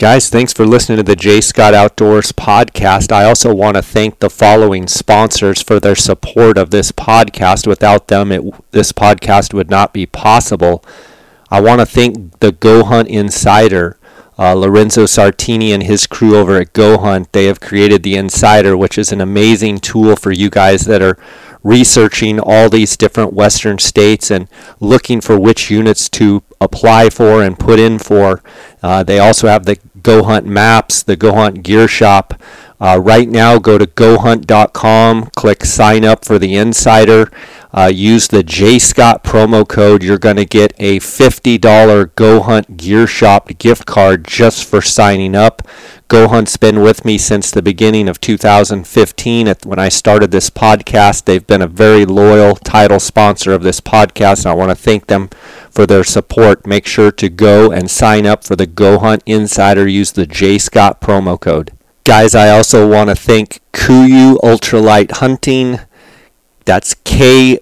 Guys, thanks for listening to the J. Scott Outdoors podcast. I also want to thank the following sponsors for their support of this podcast. Without them, it, this podcast would not be possible. I want to thank the Go Hunt Insider, uh, Lorenzo Sartini and his crew over at Go Hunt. They have created the Insider, which is an amazing tool for you guys that are researching all these different western states and looking for which units to apply for and put in for. Uh, they also have the Go Hunt maps, the Go Hunt gear shop. Uh, right now, go to gohunt.com, click sign up for the insider. Uh, use the J Scott promo code. You're going to get a $50 Go Hunt Gear Shop gift card just for signing up. Go Hunt's been with me since the beginning of 2015. When I started this podcast, they've been a very loyal title sponsor of this podcast, and I want to thank them for their support. Make sure to go and sign up for the Go Hunt Insider. Use the J Scott promo code. Guys, I also want to thank Kuiu Ultralight Hunting. That's K-U-I-U.com.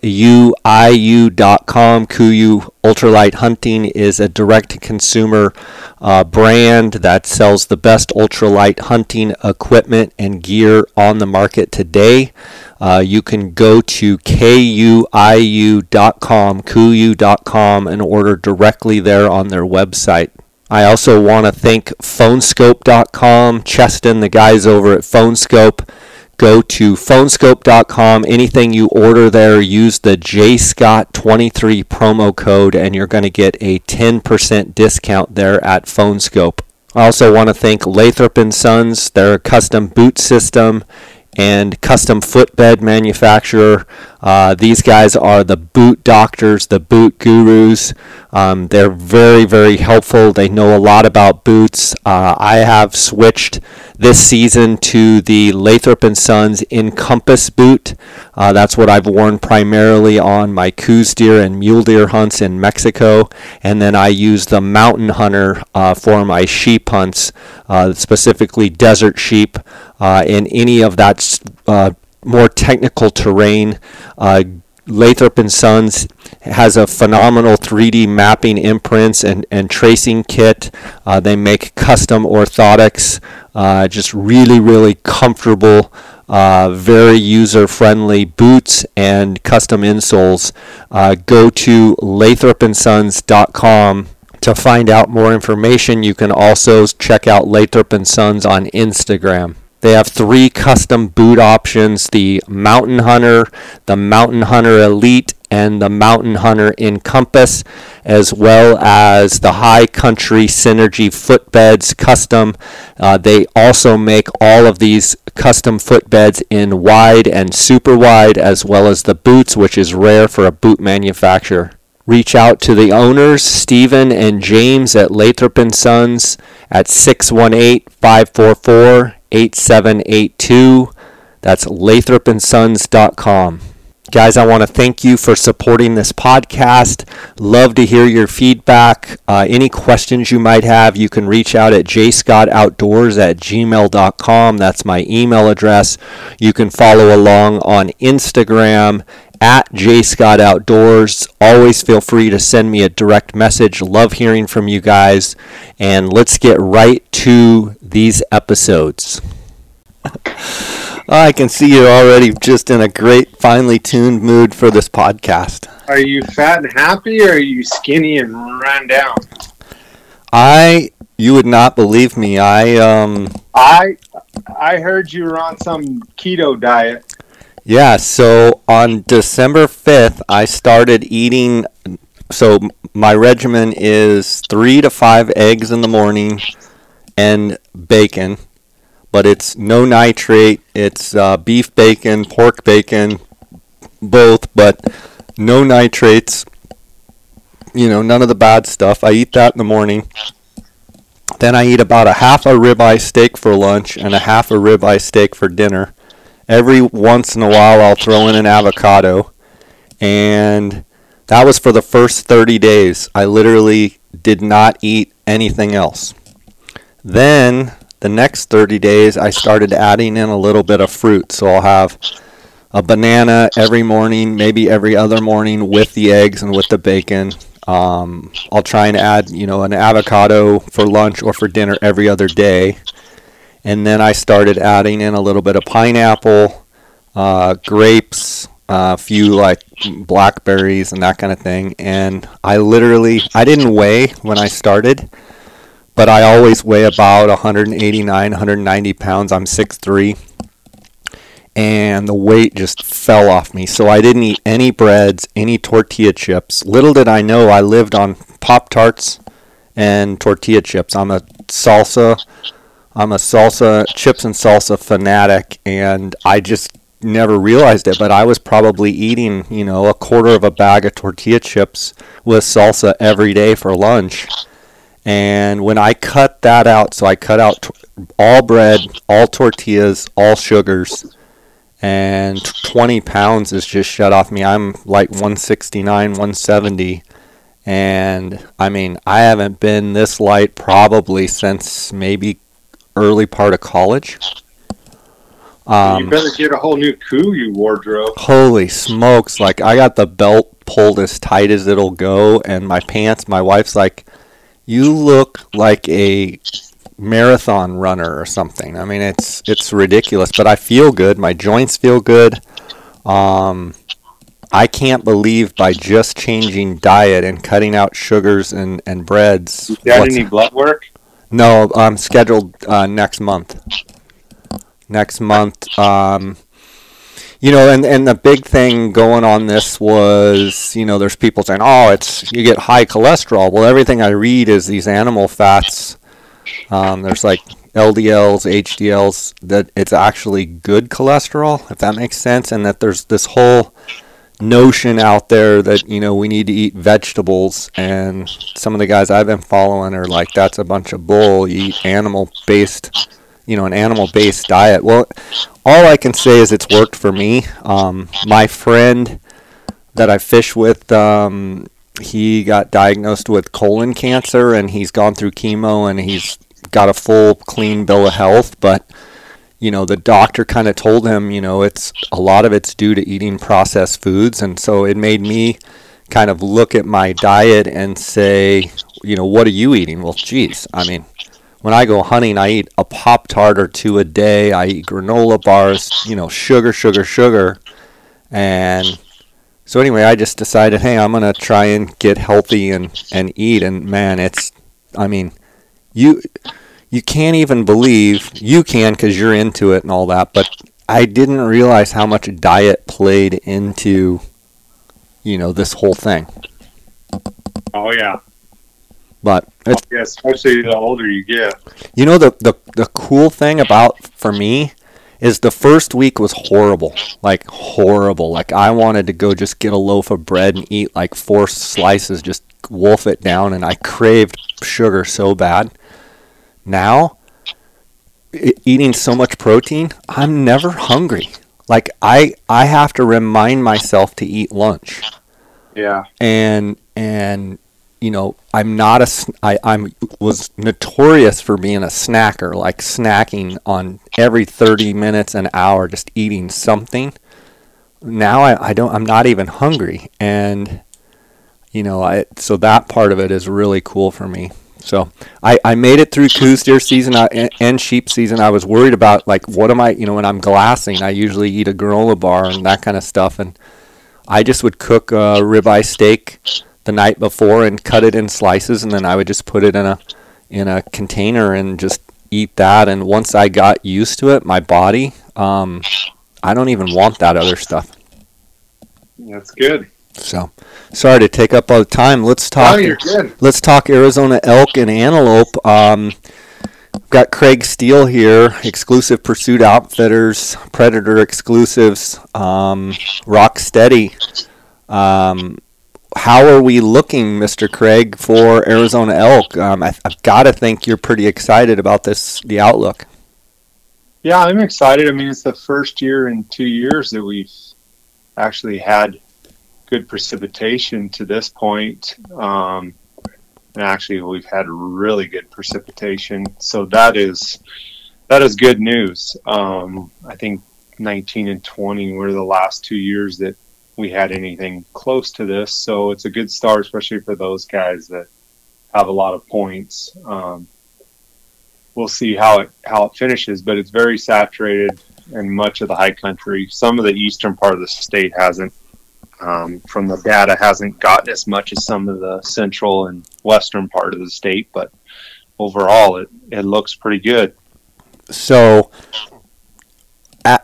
Kuiu Ultralight Hunting is a direct-to-consumer uh, brand that sells the best ultralight hunting equipment and gear on the market today. Uh, you can go to kuiu.com, kuiu.com, and order directly there on their website. I also want to thank phoneskope.com, Cheston, the guys over at Phoneskope. Go to phoneskope.com. Anything you order there, use the JScott23 promo code, and you're going to get a 10% discount there at Phoneskope. I also want to thank Lathrop and Sons, their custom boot system and custom footbed manufacturer. Uh, these guys are the boot doctors, the boot gurus. Um, they're very, very helpful. They know a lot about boots. Uh, I have switched this season to the Lathrop and Sons Encompass boot. Uh, that's what I've worn primarily on my Coues deer and mule deer hunts in Mexico, and then I use the Mountain Hunter uh, for my sheep hunts, uh, specifically desert sheep. Uh, in any of that more technical terrain, Lathrop and Sons has a phenomenal 3D mapping imprints and, and tracing kit. Uh, they make custom orthotics, uh, just really, really comfortable, uh, very user friendly boots and custom insoles. Uh, go to lathropandsons.com to find out more information. You can also check out Lathrop and Sons on Instagram. They have three custom boot options the Mountain Hunter, the Mountain Hunter Elite, and the Mountain Hunter Encompass, as well as the High Country Synergy footbeds custom. Uh, they also make all of these custom footbeds in wide and super wide, as well as the boots, which is rare for a boot manufacturer. Reach out to the owners, Stephen and James at Lathrop Sons at 618 544 8782. That's lathropandsons.com. Guys, I want to thank you for supporting this podcast. Love to hear your feedback. Uh, any questions you might have, you can reach out at jscottoutdoors at gmail.com. That's my email address. You can follow along on Instagram at J Scott Outdoors. Always feel free to send me a direct message. Love hearing from you guys. And let's get right to these episodes. I can see you're already just in a great, finely tuned mood for this podcast. Are you fat and happy, or are you skinny and run down? I, you would not believe me. I um. I, I heard you were on some keto diet. Yeah. So on December fifth, I started eating. So my regimen is three to five eggs in the morning, and bacon but it's no nitrate. It's uh, beef bacon, pork bacon, both, but no nitrates. You know, none of the bad stuff. I eat that in the morning. Then I eat about a half a ribeye steak for lunch and a half a ribeye steak for dinner. Every once in a while, I'll throw in an avocado. And that was for the first 30 days. I literally did not eat anything else. Then the next 30 days, I started adding in a little bit of fruit. So I'll have a banana every morning, maybe every other morning with the eggs and with the bacon. Um, I'll try and add, you know, an avocado for lunch or for dinner every other day. And then I started adding in a little bit of pineapple, uh, grapes, a few like blackberries and that kind of thing. And I literally, I didn't weigh when I started, but I always weigh about 189, 190 pounds. I'm 6'3 and the weight just fell off me. So I didn't eat any breads, any tortilla chips. Little did I know I lived on Pop Tarts and tortilla chips. I'm a salsa I'm a salsa chips and salsa fanatic and I just never realized it, but I was probably eating, you know, a quarter of a bag of tortilla chips with salsa every day for lunch. And when I cut that out, so I cut out all bread, all tortillas, all sugars, and 20 pounds is just shut off me. I'm like 169, 170. And I mean, I haven't been this light probably since maybe early part of college. Um, you better get a whole new KUIU wardrobe. Holy smokes! Like I got the belt pulled as tight as it'll go, and my pants. My wife's like, "You look like a marathon runner or something. I mean, it's it's ridiculous, but I feel good. My joints feel good. Um, I can't believe by just changing diet and cutting out sugars and, and breads. You got any blood work? No, I'm scheduled uh, next month. Next month. Um, you know, and, and the big thing going on this was, you know, there's people saying, oh, it's you get high cholesterol. Well, everything I read is these animal fats um, there's like LDLs, HDLs, that it's actually good cholesterol, if that makes sense, and that there's this whole notion out there that you know we need to eat vegetables and some of the guys I've been following are like that's a bunch of bull you eat animal based you know an animal based diet. Well all I can say is it's worked for me. Um, my friend that I fish with um, he got diagnosed with colon cancer and he's gone through chemo and he's got a full clean bill of health but you know the doctor kind of told him you know it's a lot of it's due to eating processed foods. And so it made me kind of look at my diet and say you know what are you eating? Well geez i mean when i go hunting i eat a pop tart or two a day. I eat granola bars you know sugar sugar sugar. And so anyway, I just decided, hey, I'm gonna try and get healthy and and eat. And man, it's, I mean, you you can't even believe you can because you're into it and all that. But I didn't realize how much diet played into, you know, this whole thing. Oh yeah. But it's, yeah, especially the older you get. You know the, the the cool thing about for me is the first week was horrible. Like horrible. Like I wanted to go just get a loaf of bread and eat like four slices, just wolf it down and I craved sugar so bad. Now eating so much protein, I'm never hungry. Like I I have to remind myself to eat lunch. Yeah. And and you know, I'm not a, I, I'm was notorious for being a snacker, like snacking on every 30 minutes, an hour, just eating something. Now I, I don't, I'm not even hungry. And, you know, I, so that part of it is really cool for me. So I, I made it through Coues deer season and, and sheep season. I was worried about like, what am I, you know, when I'm glassing, I usually eat a granola bar and that kind of stuff. And I just would cook a ribeye steak the night before and cut it in slices, and then I would just put it in a in a container and just eat that. And once I got used to it, my body, um, I don't even want that other stuff. That's good. So, sorry to take up all the time. Let's talk. Oh, let's talk Arizona elk and antelope. Um, got Craig Steele here, exclusive Pursuit Outfitters, Predator exclusives, um, Rock Steady. Um, how are we looking, Mr. Craig, for Arizona elk? Um, I, have got to think you're pretty excited about this, the outlook. Yeah, I'm excited. I mean, it's the first year in two years that we've actually had good precipitation to this point. Um, and actually, we've had really good precipitation, so that is that is good news. Um, I think 19 and 20 were the last two years that we had anything close to this. So it's a good start, especially for those guys that have a lot of points. Um, we'll see how it how it finishes, but it's very saturated in much of the high country. Some of the eastern part of the state hasn't, um, from the data, hasn't gotten as much as some of the central and western part of the state, but overall, it, it looks pretty good. So,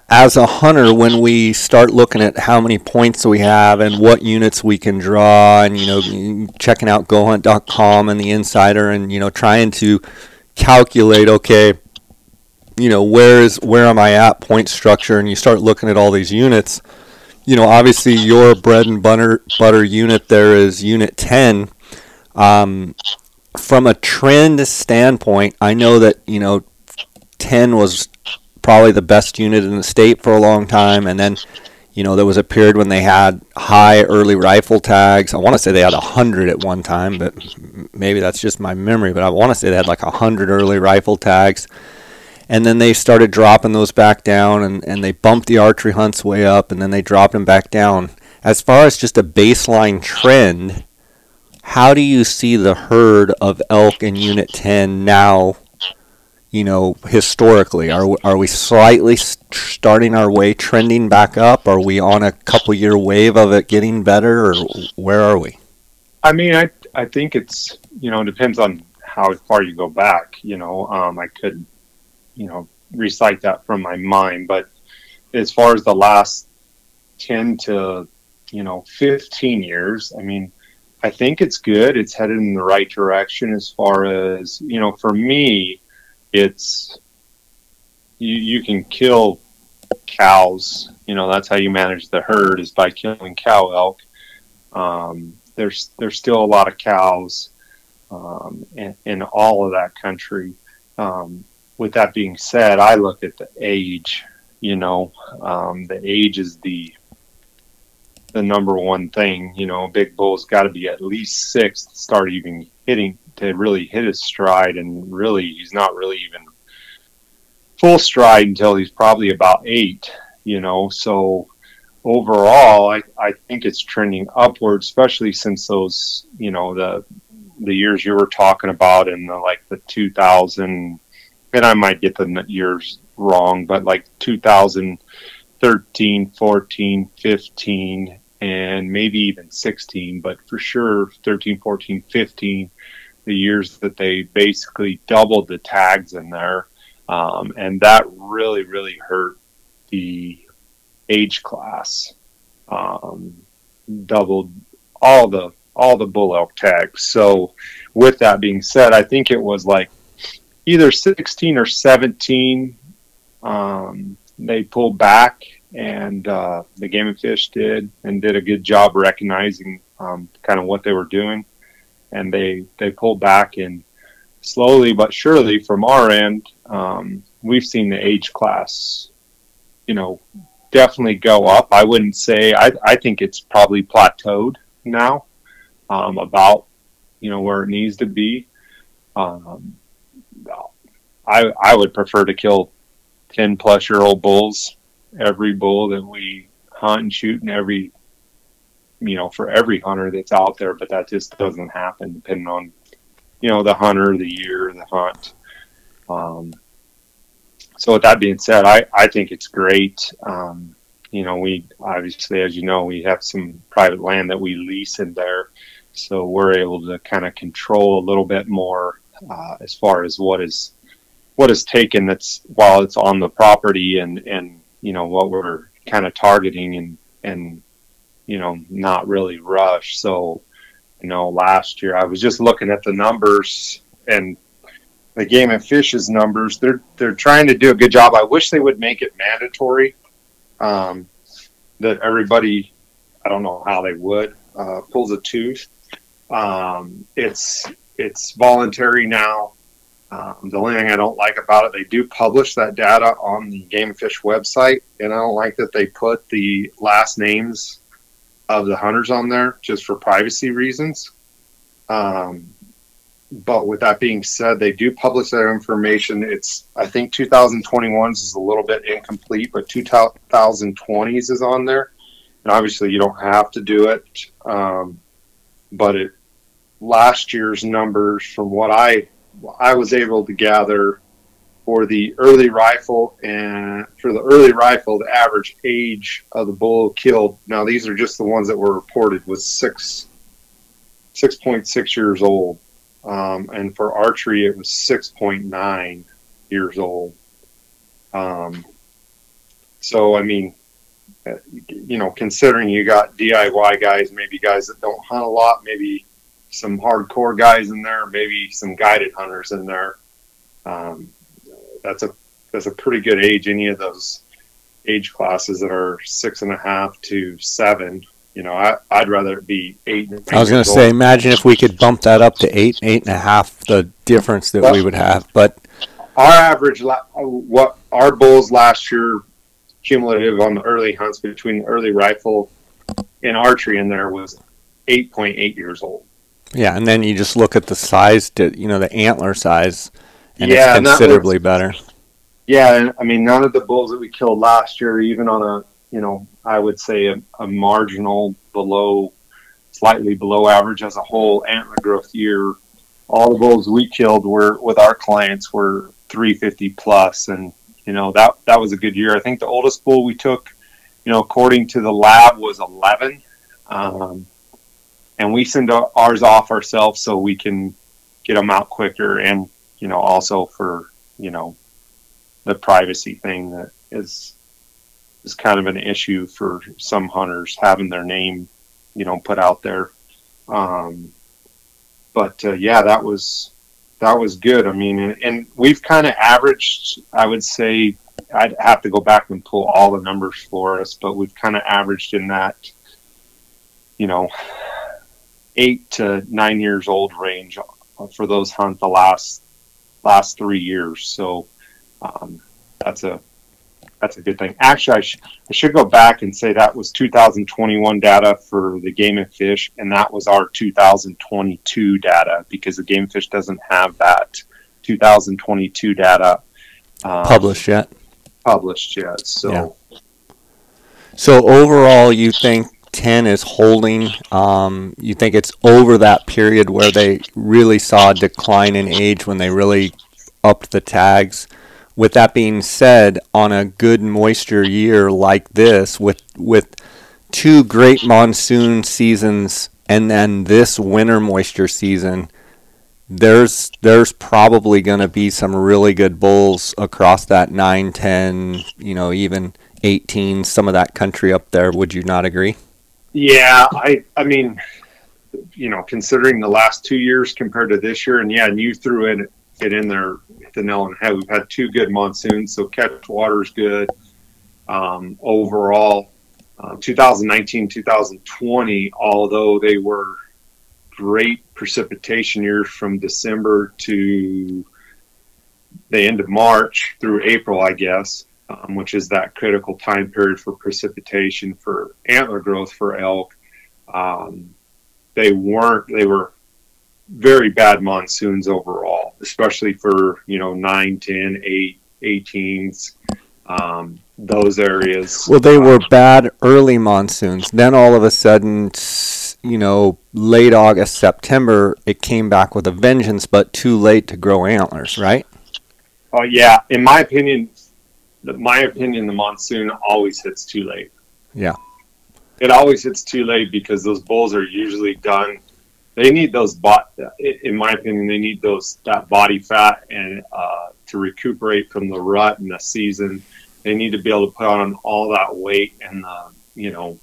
as a hunter, when we start looking at how many points we have and what units we can draw, and you know, checking out GoHunt.com and the Insider, and you know, trying to calculate, okay, you know, where is where am I at point structure, and you start looking at all these units. You know, obviously your bread and butter butter unit there is unit ten. Um, from a trend standpoint, I know that you know, ten was probably the best unit in the state for a long time, and then you know, there was a period when they had high early rifle tags. I want to say they had 100 at one time, but maybe that's just my memory. But I want to say they had like 100 early rifle tags. And then they started dropping those back down, and, and they bumped the archery hunts way up, and then they dropped them back down. As far as just a baseline trend, how do you see the herd of elk in Unit 10 now you know, historically? Are are we slightly starting our way trending back up? Are we on a couple year wave of it getting better, or where are we? I mean, I I think it's you know it depends on how far you go back. You know, um, I could you know recite that from my mind, but as far as the last ten to you know fifteen years, I mean. I think it's good. It's headed in the right direction as far as, you know, for me, it's you, you can kill cows. You know, that's how you manage the herd is by killing cow elk. Um, there's there's still a lot of cows um, in, in, all of that country. Um, with that being said, I look at the age. You know, um, the age is the the number one thing. You know, big bull's got to be at least six to start even hitting to really hit his stride, and really he's not really even full stride until he's probably about eight. You know, so overall, I, I think it's trending upward, especially since those you know the the years you were talking about in the like the 2000 and I might get the years wrong, but like 2013, 14, 15, and maybe even 16, but for sure 13, 14, 15 the years that they basically doubled the tags in there. Um, and that really, really hurt the age class. Um, doubled all the all the bull elk tags. So, with that being said, I think it was like either 16 or 17. Um, they pulled back, and uh, the Game and Fish did, and did a good job recognizing um, kind of what they were doing and they they pulled back and slowly but surely from our end um, we've seen the age class you know definitely go up i wouldn't say i, I think it's probably plateaued now um, about you know where it needs to be um, I, I would prefer to kill 10 plus year old bulls every bull that we hunt and shoot and every you know, for every hunter that's out there, but that just doesn't happen depending on, you know, the hunter, the year, the hunt. Um, so with that being said, I, I think it's great. Um, you know, we obviously, as you know, we have some private land that we lease in there. So we're able to kind of control a little bit more uh, as far as what is what is taken that's while it's on the property and and you know what we're kind of targeting and and you know, not really rush. So, you know, last year I was just looking at the numbers and the game and fishes numbers. They're they're trying to do a good job. I wish they would make it mandatory. Um, that everybody, I don't know how they would uh, pulls a tooth. Um, it's it's voluntary now. Um, the only thing I don't like about it, they do publish that data on the Game Fish website, and I don't like that they put the last names of the hunters on there just for privacy reasons. Um, but with that being said, they do publish their information. It's I think 2021's is a little bit incomplete, but 2020's is on there, And obviously, you don't have to do it, um, but it last year's numbers, from what I I was able to gather, for the early rifle and for the early rifle, the average age of the bull killed. Now these are just the ones that were reported was six six point six years old, um, and for archery it was six point nine years old. Um, so I mean, uh, you know, considering you got DIY guys, maybe guys that don't hunt a lot, maybe some hardcore guys in there, maybe some guided hunters in there. Um, that's a that's a pretty good age. Any of those age classes that are six and a half to seven. You know, I, I'd rather it be eight. I was going to say, imagine if we could bump that up to eight, eight and a half, the difference that we would have. But our average, what our bulls last year, cumulative on the early hunts between the early rifle and archery in there was 8.8 years old. Yeah, and then you just look at the size, to, you know, the antler size and yeah, it's considerably better. Yeah, I mean, none of the bulls that we killed last year, even on a, you know, I would say a, a marginal below, slightly below average as a whole antler growth year, all the bulls we killed were with our clients were 350 plus, and you know that that was a good year. I think the oldest bull we took, you know, according to the lab, was 11. Um, and we send ours off ourselves so we can get them out quicker and you know, also for, you know, the privacy thing that is is kind of an issue for some hunters having their name, you know, put out there. Um, but uh, yeah, that was that was good. I mean, and, and we've kind of averaged. I would say I'd have to go back and pull all the numbers for us, but we've kind of averaged in that, you know, eight to nine years old range for those hunt the last last three years. So um, that's a that's a good thing. Actually, I, sh- I should go back and say that was 2021 data for the Game and Fish, and that was our 2022 data because the Game and Fish doesn't have that 2022 data um, published yet. Published yet. So. Yeah. So overall, you think 10 is holding. Um, you think it's over that period where they really saw a decline in age when they really upped the tags. With that being said, on a good moisture year like this, with with two great monsoon seasons and then this winter moisture season, there's there's probably going to be some really good bulls across that 9, 10, you know, even 18, some of that country up there. Would you not agree? Yeah, I I mean, you know, considering the last two years compared to this year, and yeah, and you threw in it in there on the head. We've had two good monsoons, so catch water is good. Um, overall, uh, 2019, 2020, although they were great precipitation years from December to the end of March through April, I guess um, which is that critical time period for precipitation for antler growth for elk. Um, they weren't, they were very bad monsoons overall, especially for, you know, 9, 10, 8, 18s, um, those areas. Well, they were bad early monsoons. Then all of a sudden, you know, late August, September, it came back with a vengeance, but too late to grow antlers, right? Oh, yeah. In my opinion, my opinion, the monsoon always hits too late. Yeah. It always hits too late because those bulls are usually done. They need those bot. In my opinion, they need those that body fat and uh, to recuperate from the rut and the season. They need to be able to put on all that weight and the you know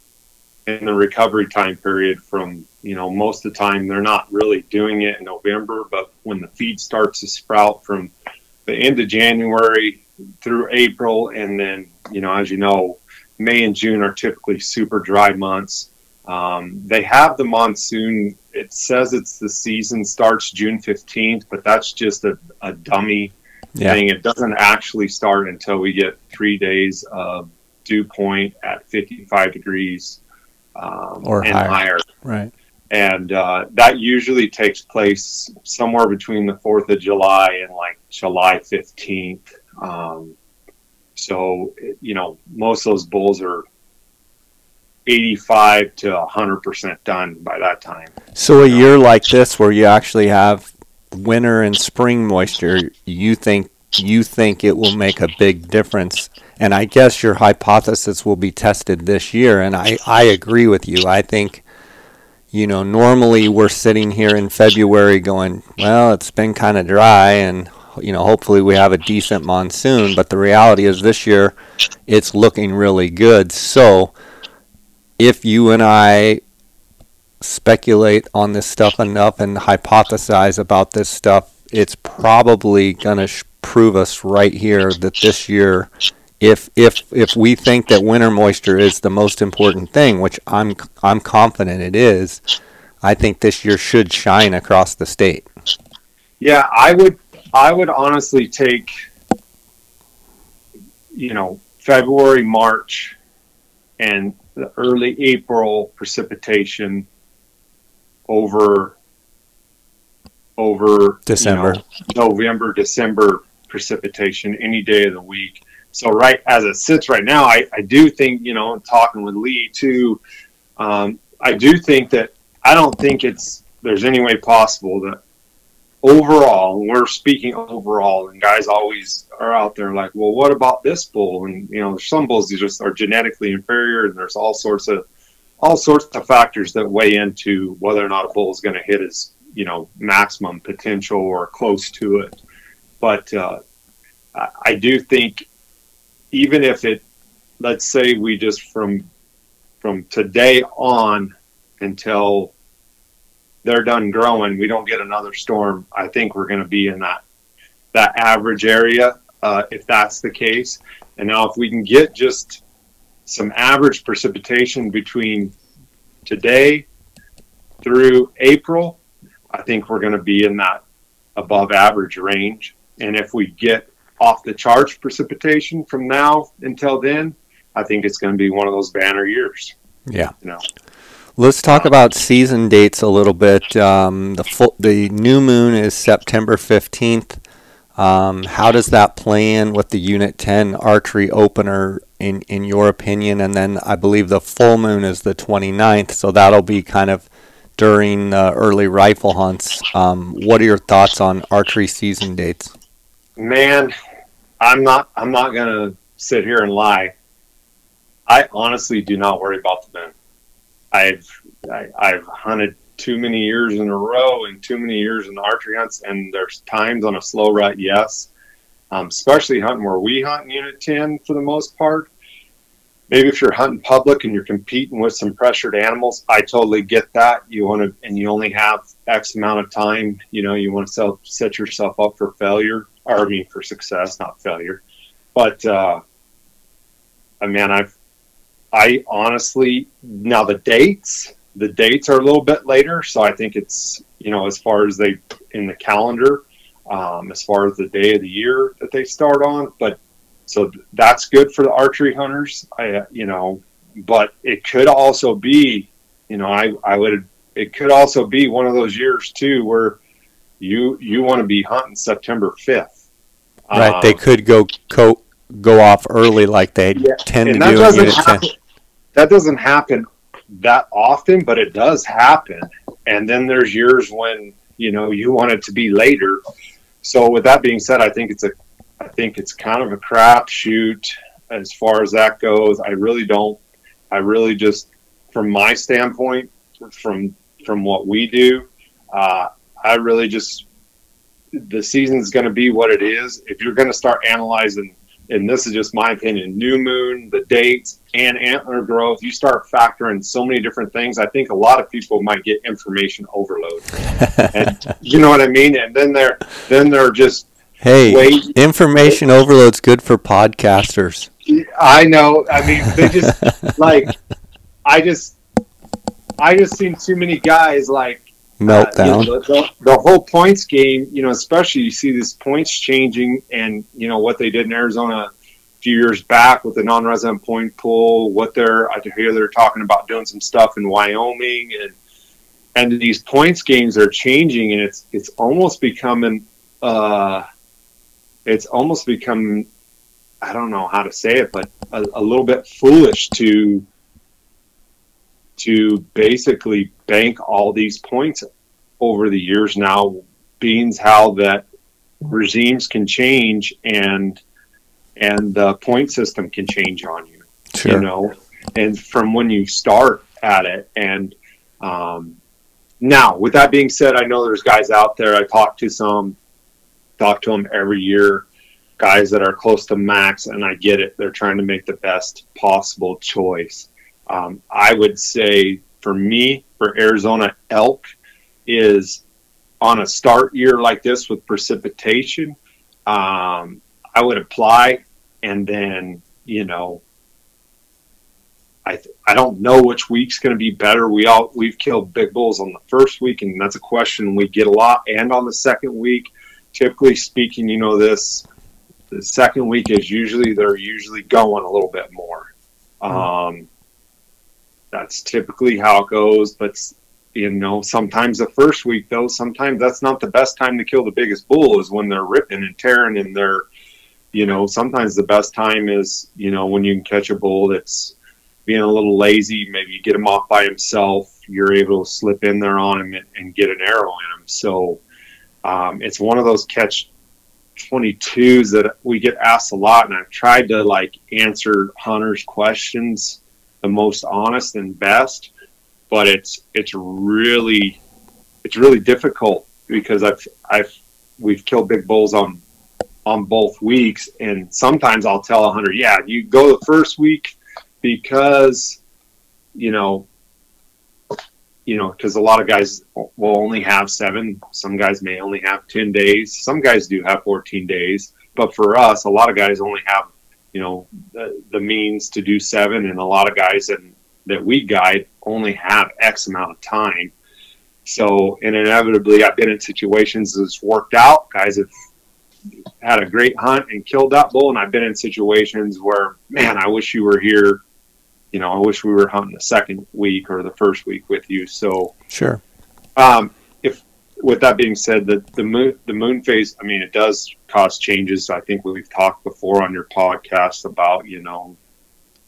in the recovery time period from you know most of the time they're not really doing it in November, but when the feed starts to sprout from the end of January through April, and then you know, as you know, May and June are typically super dry months. Um, they have the monsoon. It says it's the season starts June fifteenth, but that's just a, a dummy yeah. thing. It doesn't actually start until we get three days of dew point at fifty-five degrees um, or and higher. higher. Right and uh, that usually takes place somewhere between the Fourth of July and like July fifteenth. Um, so you know, most of those bulls are 85 to 100% done by that time. So a year like this where you actually have winter and spring moisture, you think you think it will make a big difference. And I guess your hypothesis will be tested this year and I, I agree with you. I think you know, normally we're sitting here in February going, well, it's been kind of dry and you know, hopefully we have a decent monsoon, but the reality is this year it's looking really good. So if you and I speculate on this stuff enough and hypothesize about this stuff, it's probably going to sh- prove us right here that this year if if if we think that winter moisture is the most important thing, which I'm I'm confident it is, I think this year should shine across the state. Yeah, I would I would honestly take you know February, March, and the early April precipitation over over December, you know, November, December precipitation any day of the week. So right as it sits right now, I, I do think you know talking with Lee too. Um, I do think that I don't think it's there's any way possible that overall, we're speaking overall, and guys always are out there like, well, what about this bull? And you know, some bulls just are genetically inferior, and there's all sorts of all sorts of factors that weigh into whether or not a bull is going to hit his you know maximum potential or close to it. But uh, I do think even if it, let's say we just from from today on until they're done growing, we don't get another storm, I think we're going to be in that that average area uh, if that's the case. And now if we can get just some average precipitation between today through April, I think we're going to be in that above average range. And if we get off the charts precipitation from now until then, I think it's going to be one of those banner years. Yeah. You know. Let's talk about season dates a little bit. Um, the full, the new moon is September 15th. Um, how does that play in with the Unit 10 archery opener in, in your opinion? And then I believe the full moon is the 29th, so that'll be kind of during the early rifle hunts. Um, what are your thoughts on archery season dates? Man, I'm not I'm not gonna sit here and lie. I honestly do not worry about the moon. I've I, have i have hunted too many years in a row and too many years in archery hunts, and there's times on a slow rut, yes, um, especially hunting where we hunt in Unit 10 for the most part. Maybe if you're hunting public and you're competing with some pressured animals, I totally get that. You want to, and you only have X amount of time. You know, you want to set, set yourself up for failure, or I mean for success, not failure. But uh, I mean, I've I honestly now the dates the dates are a little bit later, so I think it's you know as far as they in the calendar, um, as far as the day of the year that they start on. But so that's good for the archery hunters. I you know, but it could also be you know I I would it could also be one of those years too where you you want to be hunting September fifth. Right, um, they could go co- go off early like they yeah, tend to do in Unit happen, 10 that doesn't happen that often, but it does happen. And then there's years when you know you want it to be later. So with that being said, I think it's a I think it's kind of a crapshoot as far as that goes. I really don't. I really just, from my standpoint, from from what we do, uh, I really just the season's going to be what it is. If you're going to start analyzing and this is just my opinion, new moon, the dates, and antler growth, you start factoring so many different things. I think a lot of people might get information overload. and you know what I mean? And then they're then they're just Hey, wait. information overload's good for podcasters. I know. I mean, they just like I just I just seen too many guys like meltdown. Uh, you know, the, the, whole points game, you know, especially you see these points changing, and you know what they did in Arizona a few years back with the non-resident point pool. What they're I hear they're talking about doing some stuff in Wyoming, and and these points games are changing, and it's it's almost becoming uh, it's almost become I don't know how to say it, but a, a little bit foolish to to basically bank all these points over the years now, being how that regimes can change and and the point system can change on you. Sure. You know, and from when you start at it, and um, now with that being said, I know there's guys out there. I talked to some, talk to them every year, guys that are close to max, and I get it. They're trying to make the best possible choice. Um, I would say for me, for Arizona elk, is on a start year like this with precipitation. Um, I would apply and then you know I th- I don't know which week's going to be better. We all we've killed big bulls on the first week, and that's a question we get a lot. And on the second week, typically speaking, you know this the second week is usually they're usually going a little bit more. Mm-hmm. Um, that's typically how it goes. But you know, sometimes the first week though, sometimes that's not the best time to kill the biggest bull is when they're ripping and tearing and they're you know, sometimes the best time is, you know, when you can catch a bull that's being a little lazy, maybe you get him off by himself, you're able to slip in there on him and, and get an arrow in him. So um, it's one of those catch 22s that we get asked a lot, and I've tried to like answer hunters' questions the most honest and best, but it's it's really it's really difficult because I've I've we've killed big bulls on on both weeks. And sometimes I'll tell a hunter, yeah, you go the first week because, you know, you know, because a lot of guys will only have seven. Some guys may only have 10 days. Some guys do have 14 days. But for us, a lot of guys only have, you know, the, the means to do seven. And a lot of guys that, that we guide only have X amount of time. So, and inevitably, I've been in situations that's worked out. Guys have had a great hunt and killed that bull. And I've been in situations where, man, I wish you were here. You know, I wish we were hunting the second week or the first week with you. So sure. Um, if with that being said, the the moon the moon phase, I mean, it does cause changes. I think we've talked before on your podcast about you know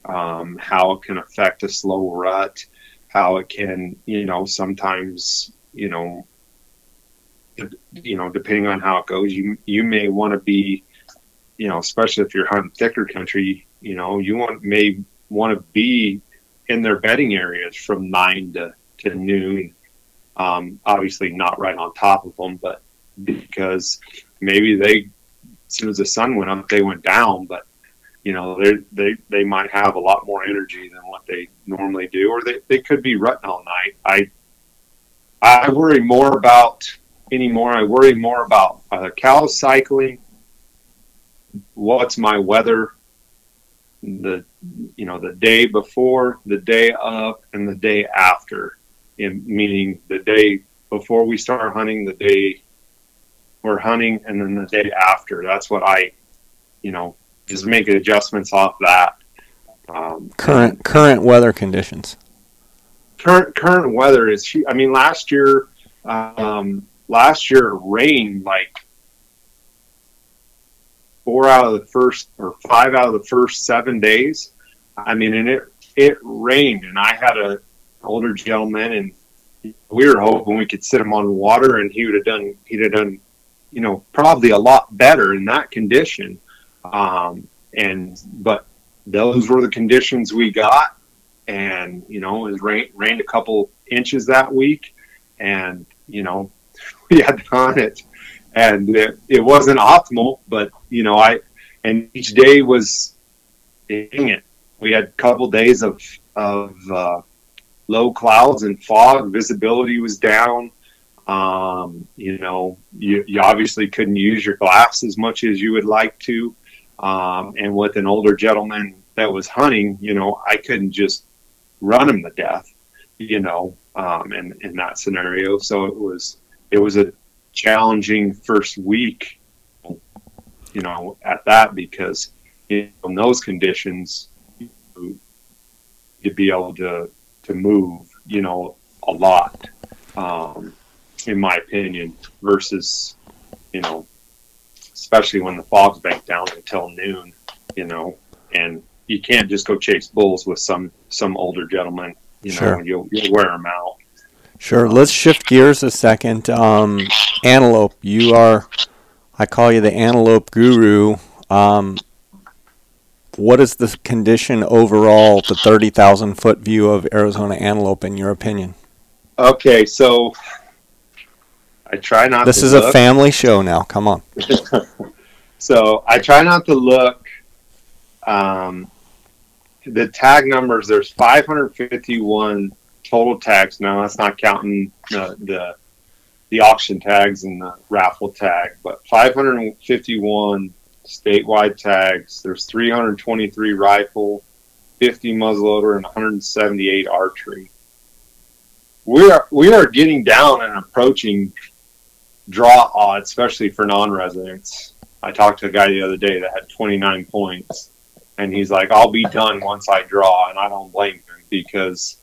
um, how it can affect a slow rut, how it can you know sometimes you know you know, depending on how it goes, you you may want to be, you know, especially if you're hunting thicker country, you know, you want may want to be in their bedding areas from nine to, to noon. Um, obviously not right on top of them, but because maybe they, as soon as the sun went up, they went down, but you know, they they they might have a lot more energy than what they normally do, or they, they could be rutting all night. I I worry more about anymore. I worry more about uh, cow cycling. What's my weather? The you know the day before, the day of, and the day after. In meaning the day before we start hunting, the day we're hunting, and then the day after. That's what I, you know, just make adjustments off that. Um, current current weather conditions. Current current weather is. I mean, last year um, last year it rained like four out of the first or five out of the first seven days. I mean, and it it rained, and I had a older gentleman, and we were hoping we could sit him on water, and he would have done he'd have done, you know, probably a lot better in that condition. Um, and but those were the conditions we got, and you know, it rained rained a couple inches that week, and you know, we had on it, and it, it wasn't optimal. But you know, I and each day was dang it. We had a couple days of of uh, low clouds and fog. Visibility was down. Um, you know, you, you obviously couldn't use your glass as much as you would like to. Um, and with an older gentleman that was hunting, you know, I couldn't just run him to death, you know, um, in, in that scenario. So it was, it was a challenging first week, you know, at that because in those conditions, to be able to to move, you know, a lot, um, in my opinion, versus, you know, especially when the fog's banked down until noon, you know, and you can't just go chase bulls with some some older gentleman you know, Sure. you'll, you'll wear them out. Sure. Let's shift gears a second. Um, antelope, you are, I call you the antelope guru. Um, what is the condition overall, the 30,000 foot view of Arizona antelope, in your opinion? Okay, so I try not. To This is look. a family show now. Come on. so I try not to look. Um, the tag numbers. There's 551 total tags. Now that's not counting the the, the auction tags and the raffle tag, but 551 statewide tags. There's 323 rifle, 50 muzzleloader, and 178 archery. We are we are getting down and approaching draw odds, especially for non-residents. I talked to a guy the other day that had 29 points, and he's like, "I'll be done once I draw," and I don't blame him because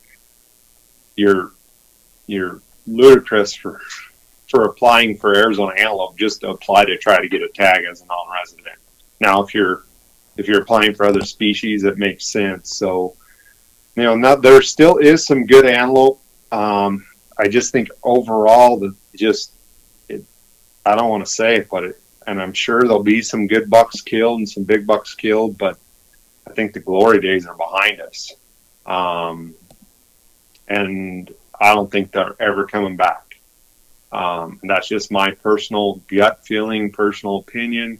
you're you're ludicrous for for applying for Arizona antelope just to apply to try to get a tag as a non-resident. Now, if you're if you're applying for other species, it makes sense. So, you know, not, there still is some good antelope. Um, I just think overall, the just it, I don't want to say it, but it, and I'm sure there'll be some good bucks killed and some big bucks killed, but I think the glory days are behind us. Um, and I don't think they're ever coming back. Um, and that's just my personal gut feeling, personal opinion.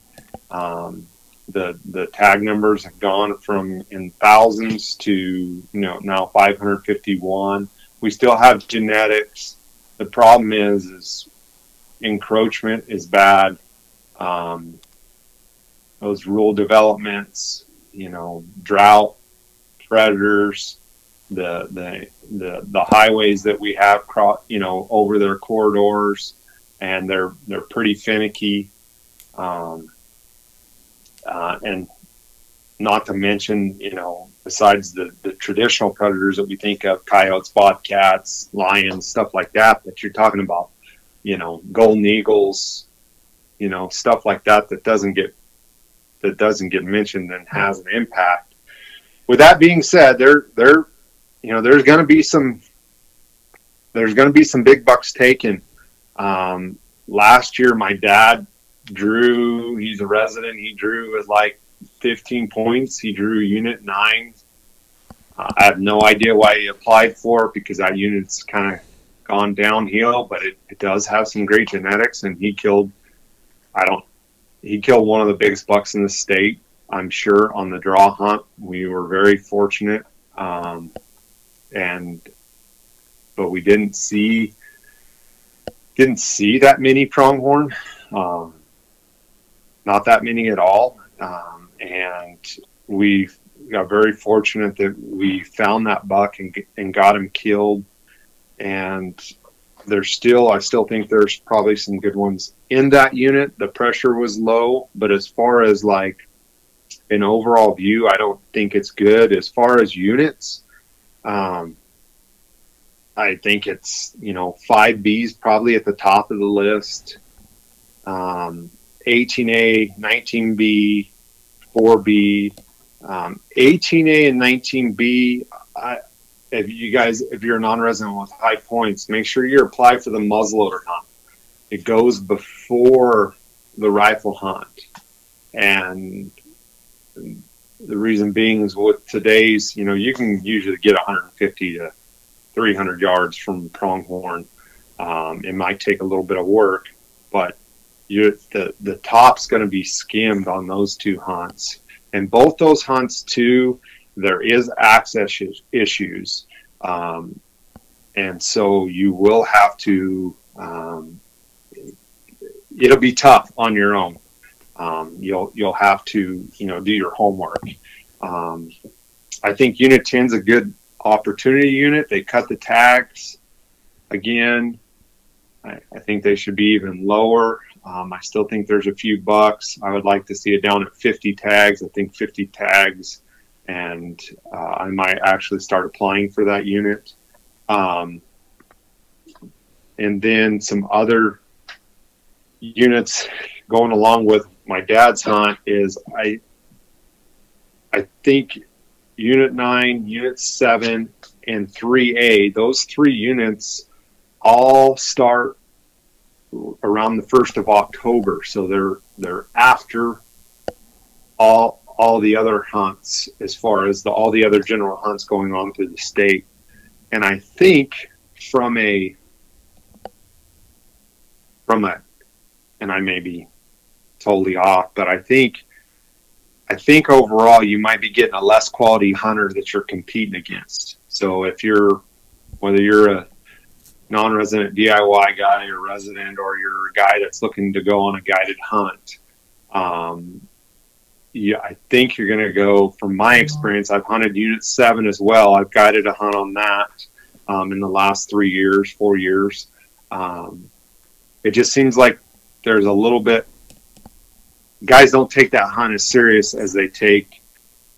Um, the the tag numbers have gone from in thousands to you know now 551. We still have genetics. The problem is is encroachment is bad. Um, those rural developments, you know, drought, predators, the the the the highways that we have, cro- you know, over their corridors, and they're they're pretty finicky, um, uh, and not to mention, you know, besides the the traditional predators that we think of, coyotes, bobcats, lions, stuff like that, that you're talking about, you know, golden eagles, you know, stuff like that that doesn't get that doesn't get mentioned and has an impact. With that being said, there there you know there's going to be some there's going to be some big bucks taken. Um, last year, my dad drew. He's a resident. He drew with like 15 points. He drew unit nine. Uh, I have no idea why he applied for it because that unit's kind of gone downhill, but it, it does have some great genetics. And he killed. I don't. He killed one of the biggest bucks in the state. I'm sure on the draw hunt. We were very fortunate. Um, and but we didn't see didn't see that many pronghorn um, not that many at all. Um, and we got very fortunate that we found that buck and, and got him killed. And there's still i still think there's probably some good ones in that unit. The pressure was low but as far as like an overall view i don't think it's good. As far as units um, I think it's you know five B's probably at the top of the list. Um, 18A, 19B, 4B, um, 18A and 19B. I, if you guys, if you're a non-resident with high points, make sure you apply for the muzzleloader hunt. It goes before the rifle hunt, and the reason being is with today's, you know, you can usually get 150 to 300 yards from pronghorn. Um, it might take a little bit of work, but you the the top's going to be skimmed on those two hunts, and both those hunts too. There is access issues, um, and so you will have to. Um, it'll be tough on your own. Um, you'll you'll have to you know do your homework. Um, I think Unit 10 is a good opportunity unit. They cut the tags again. I, I think they should be even lower. Um, I still think there's a few bucks. I would like to see it down at 50 tags. I think 50 tags, and uh, I might actually start applying for that unit. Um, and then some other units going along with my dad's hunt is I I think Unit 9, Unit 7, and 3A, those three units all start around the 1st of October. So they're they're after all all the other hunts as far as the all the other general hunts going on through the state. And I think from a from a and I may be totally off, but I think I think overall you might be getting a less quality hunter that you're competing against. So if you're whether you're a non-resident DIY guy or resident, or you're a guy that's looking to go on a guided hunt, um, yeah, I think you're going to go. From my experience, I've hunted Unit Seven as well. I've guided a hunt on that um, in the last three years, four years. Um, it just seems like there's a little bit. Guys don't take that hunt as serious as they take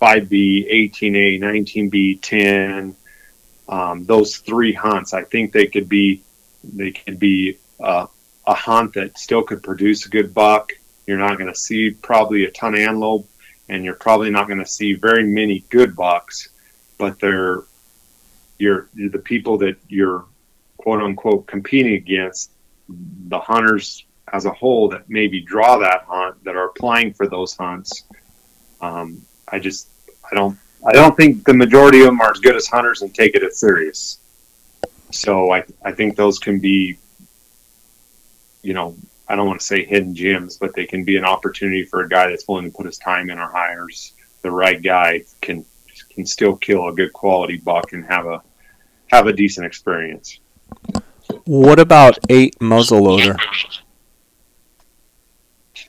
5B, 18A, 19B, 10. Um, those three hunts, I think they could be they could be uh, a hunt that still could produce a good buck. You're not going to see probably a ton of antelope, and you're probably not going to see very many good bucks. But they're you're, the people that you're quote unquote competing against the hunters as a whole that maybe draw that hunt that are applying for those hunts. Um, I just I don't I don't think the majority of them are as good as hunters and take it as serious. So I I think those can be, you know, I don't want to say hidden gems, but they can be an opportunity for a guy that's willing to put his time in or hires the right guy can can still kill a good quality buck and have a have a decent experience. What about eight muzzleloader?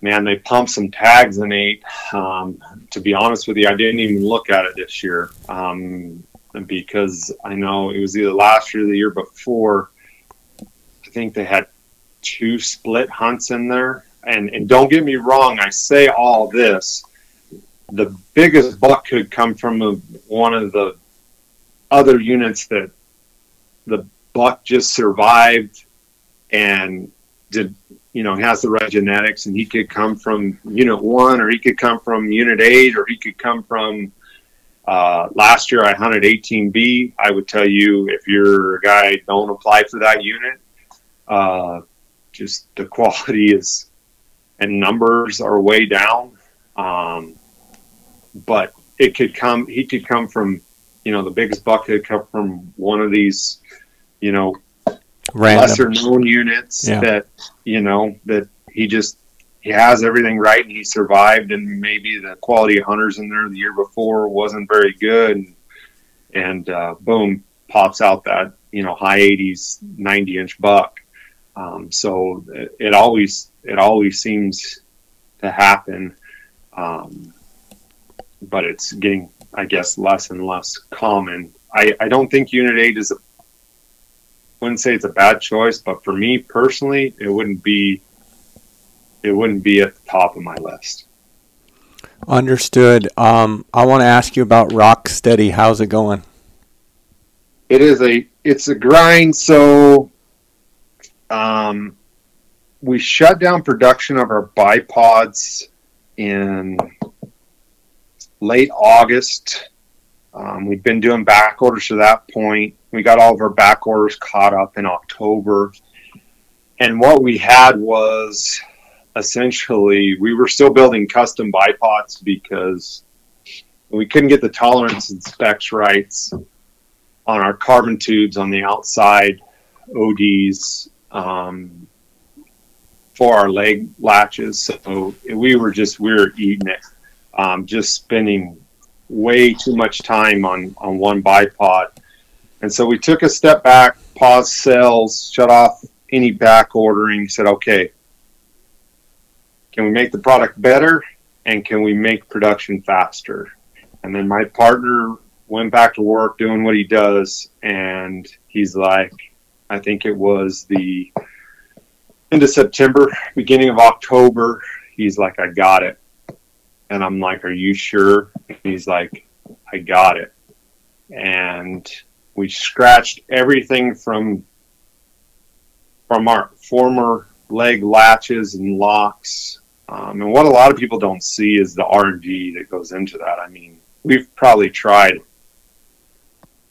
Man, they pumped some tags in eight. Um, to be honest with you, I didn't even look at it this year um, because I know it was either last year or the year before. I think they had two split hunts in there. And, and don't get me wrong, I say all this. The biggest buck could come from a, one of the other units that the buck just survived and did you know has the right genetics and he could come from unit one or he could come from unit eight or he could come from uh, last year i hunted 18b i would tell you if you're a guy don't apply for that unit uh, just the quality is and numbers are way down. Um, but it could come he could come from you know the biggest buck could come from one of these you know, Random. lesser known units yeah. that, you know, that he just, he has everything right and he survived and maybe the quality of hunters in there the year before wasn't very good. And, and uh, boom, pops out that, you know, high 80s, 90 inch buck. Um, so it, it, always, it always seems to happen. Um, but it's getting, I guess, less and less common. I, I don't think Unit 8 is a wouldn't say it's a bad choice, but for me personally, it wouldn't be it wouldn't be at the top of my list. Understood. Um, I want to ask you about Rocksteady. How's it going? It is a it's a grind. So, um, we shut down production of our bipods in late August. Um, we've been doing back orders to that point. We got all of our back orders caught up in October. And what we had was essentially we were still building custom bipods because we couldn't get the tolerance and specs rights on our carbon tubes on the outside ODs um, for our leg latches. So we were just we were eating it, um, just spending way too much time on on one bipod and so we took a step back, paused sales, shut off any back ordering, said, okay, can we make the product better and can we make production faster? And then my partner went back to work doing what he does. And he's like, I think it was the end of September, beginning of October. He's like, I got it. And I'm like, Are you sure? And he's like, I got it. And we scratched everything from from our former leg latches and locks. Um, and what a lot of people don't see is the R&D that goes into that. I mean, we've probably tried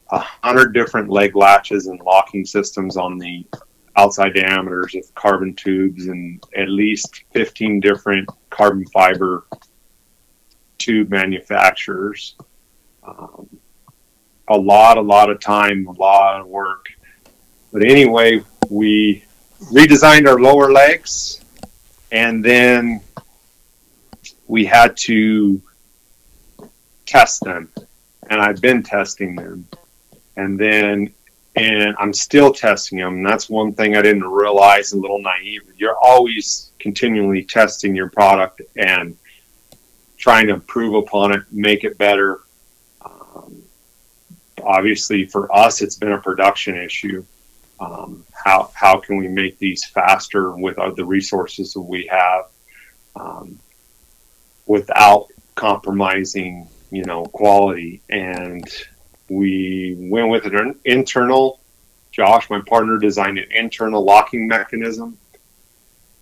a hundred different leg latches and locking systems on the outside diameters of carbon tubes and at least 15 different carbon fiber tube manufacturers. Um, a lot, a lot of time, a lot of work. But anyway, we redesigned our lower legs and then we had to test them. And I've been testing them. And then and I'm still testing them. That's one thing I didn't realize, a little naive. You're always continually testing your product and trying to improve upon it, make it better. Obviously, for us, it's been a production issue. Um, how how can we make these faster with the resources that we have, um, without compromising, you know, quality and we went with an internal. Josh, my partner, designed an internal locking mechanism,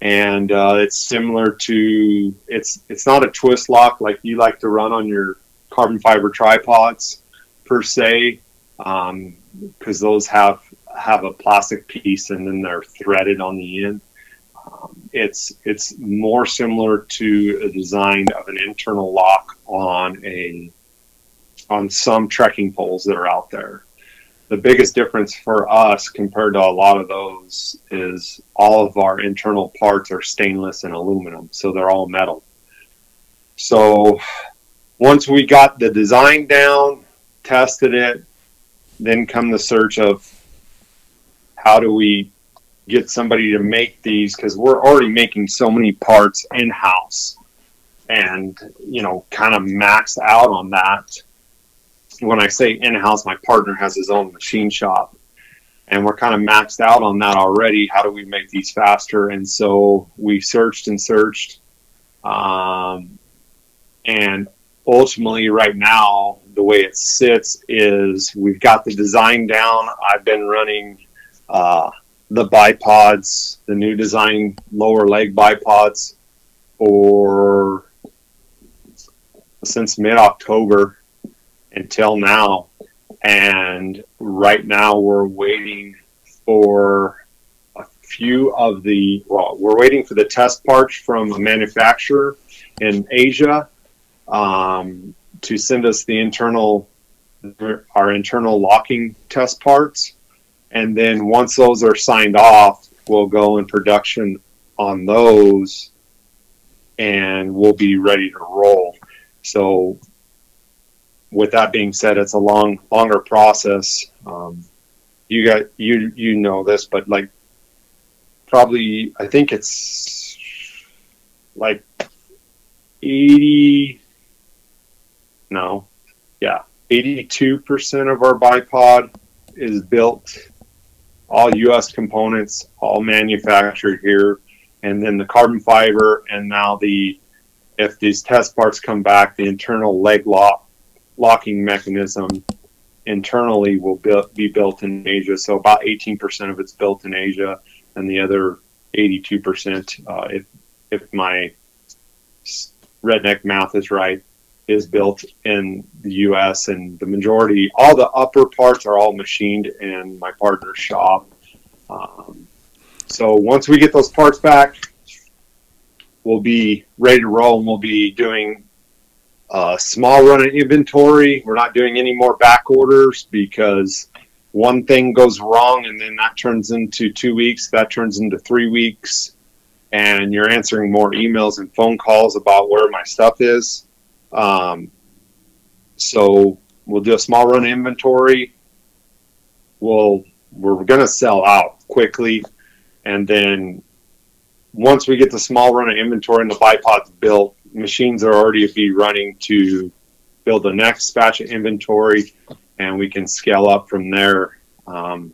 and uh, it's similar to it's it's not a twist lock like you like to run on your carbon fiber tripods per se, because um, those have have a plastic piece and then they're threaded on the end. Um, it's it's more similar to a design of an internal lock on a on some trekking poles that are out there. The biggest difference for us compared to a lot of those is all of our internal parts are stainless and aluminum, so they're all metal. So once we got the design down, tested it, then come the search of how do we get somebody to make these because we're already making so many parts in house and you know kind of maxed out on that when I say in house, my partner has his own machine shop, and we're kind of maxed out on that already. How do we make these faster? And so we searched and searched, um, and ultimately, right now, the way it sits is we've got the design down. I've been running uh, the bipods, the new design lower leg bipods, for since mid October until now. And right now we're waiting for a few of the, well, we're waiting for the test parts from a manufacturer in Asia um, to send us the internal, our internal locking test parts. And then once those are signed off, we'll go in production on those and we'll be ready to roll. So with that being said, it's a long, longer process. Um, you got you you know this, but like probably I think it's like eighty. No, yeah, eighty-two percent of our bipod is built all U.S. components, all manufactured here, and then the carbon fiber, and now the if these test parts come back, the internal leg lock locking mechanism internally will be built in Asia. So about 18% of it's built in Asia, and the other 82%, uh, if if my redneck math is right, is built in the U.S. And the majority, all the upper parts are all machined in my partner's shop. Um, so once we get those parts back, we'll be ready to roll, and we'll be doing a small run in inventory. We're not doing any more back orders because one thing goes wrong and then that turns into two weeks, that turns into three weeks, and you're answering more emails and phone calls about where my stuff is. Um, so we'll do a small run inventory. We'll we're to sell out quickly, and then once we get the small run of inventory and the bipods built, machines are already be running to build the next batch of inventory, and we can scale up from there. Um,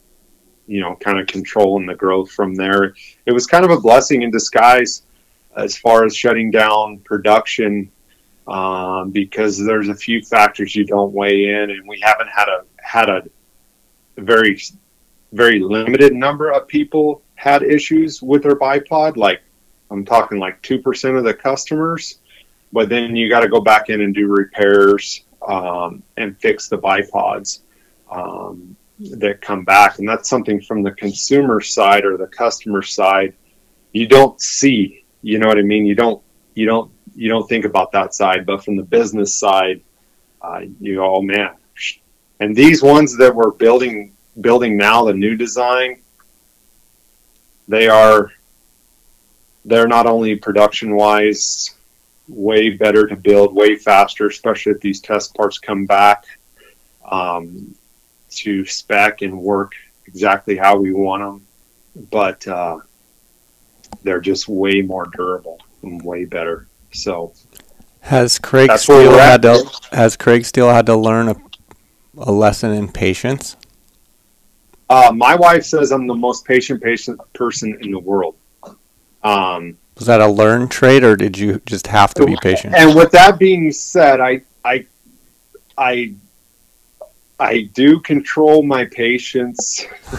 you know, kind of controlling the growth from there. It was kind of a blessing in disguise as far as shutting down production um, because there's a few factors you don't weigh in, and we haven't had a had a very very limited number of people had issues with their bipod. Like I'm talking like two percent of the customers but then you got to go back in and do repairs um, and fix the bipods. um, that come back, and that's something from the consumer side or the customer side you don't see. You know what I mean? You don't you don't you don't think about that side, but from the business side, uh, you go, oh man. And these ones that we're building building now, the new design, they are they're not only production wise way better to build, way faster, especially if these test parts come back um, to spec and work exactly how we want them. But uh, they're just way more durable and way better. So has Craig Steele had to has Craig Steele had to learn a, a lesson in patience? Uh, my wife says I'm the most patient patient person in the world. Um, was that a learned trait, or did you just have to be patient? And with that being said, I I I I do control my patience.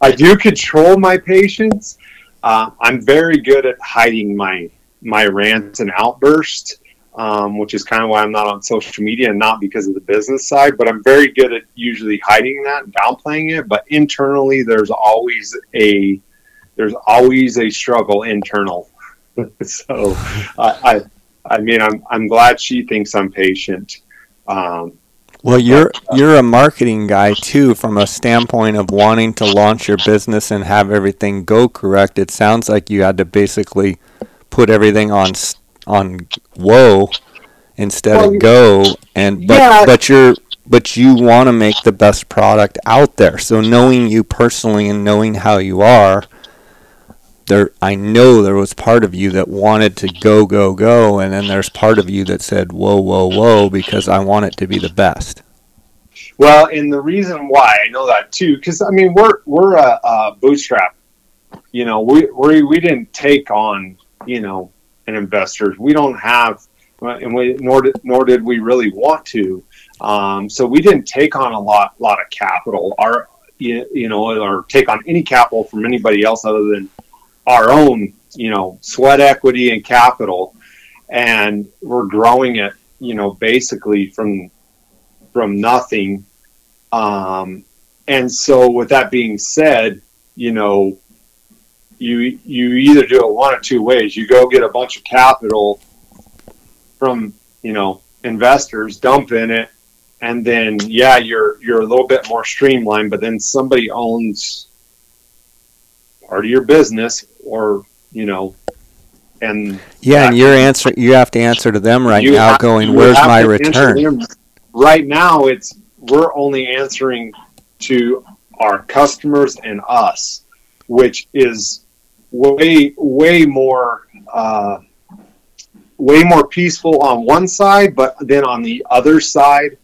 I do control my patience. Uh, I'm very good at hiding my my rants and outbursts, um, which is kind of why I'm not on social media and not because of the business side. But I'm very good at usually hiding that and downplaying it. But internally, there's always a there's always a struggle internal. so I, I, I mean I'm I'm glad she thinks I'm patient. Um, well, you're you're a marketing guy too, from a standpoint of wanting to launch your business and have everything go correct. It sounds like you had to basically put everything on on whoa instead well, of go, and but yeah. but you're but you want to make the best product out there. So knowing you personally and knowing how you are, there I know there was part of you that wanted to go go go and then there's part of you that said whoa whoa whoa because I want it to be the best. Well, and the reason why I know that too cuz I mean we're we're a, a bootstrap. You know, we we we didn't take on, you know, an investor. We don't have and we nor did nor did we really want to. Um, so we didn't take on a lot lot of capital. Our you, you know, or take on any capital from anybody else other than our own, you know, sweat equity and capital, and we're growing it, you know, basically from from nothing. Um, and so, with that being said, you know, you you either do it one or two ways. You go get a bunch of capital from you know investors, dump in it, and then yeah, you're you're a little bit more streamlined. But then somebody owns part of your business or you know and yeah and your answer you have to answer to them right now have, going where's my return right now it's we're only answering to our customers and us which is way way more uh, way more peaceful on one side but then on the other side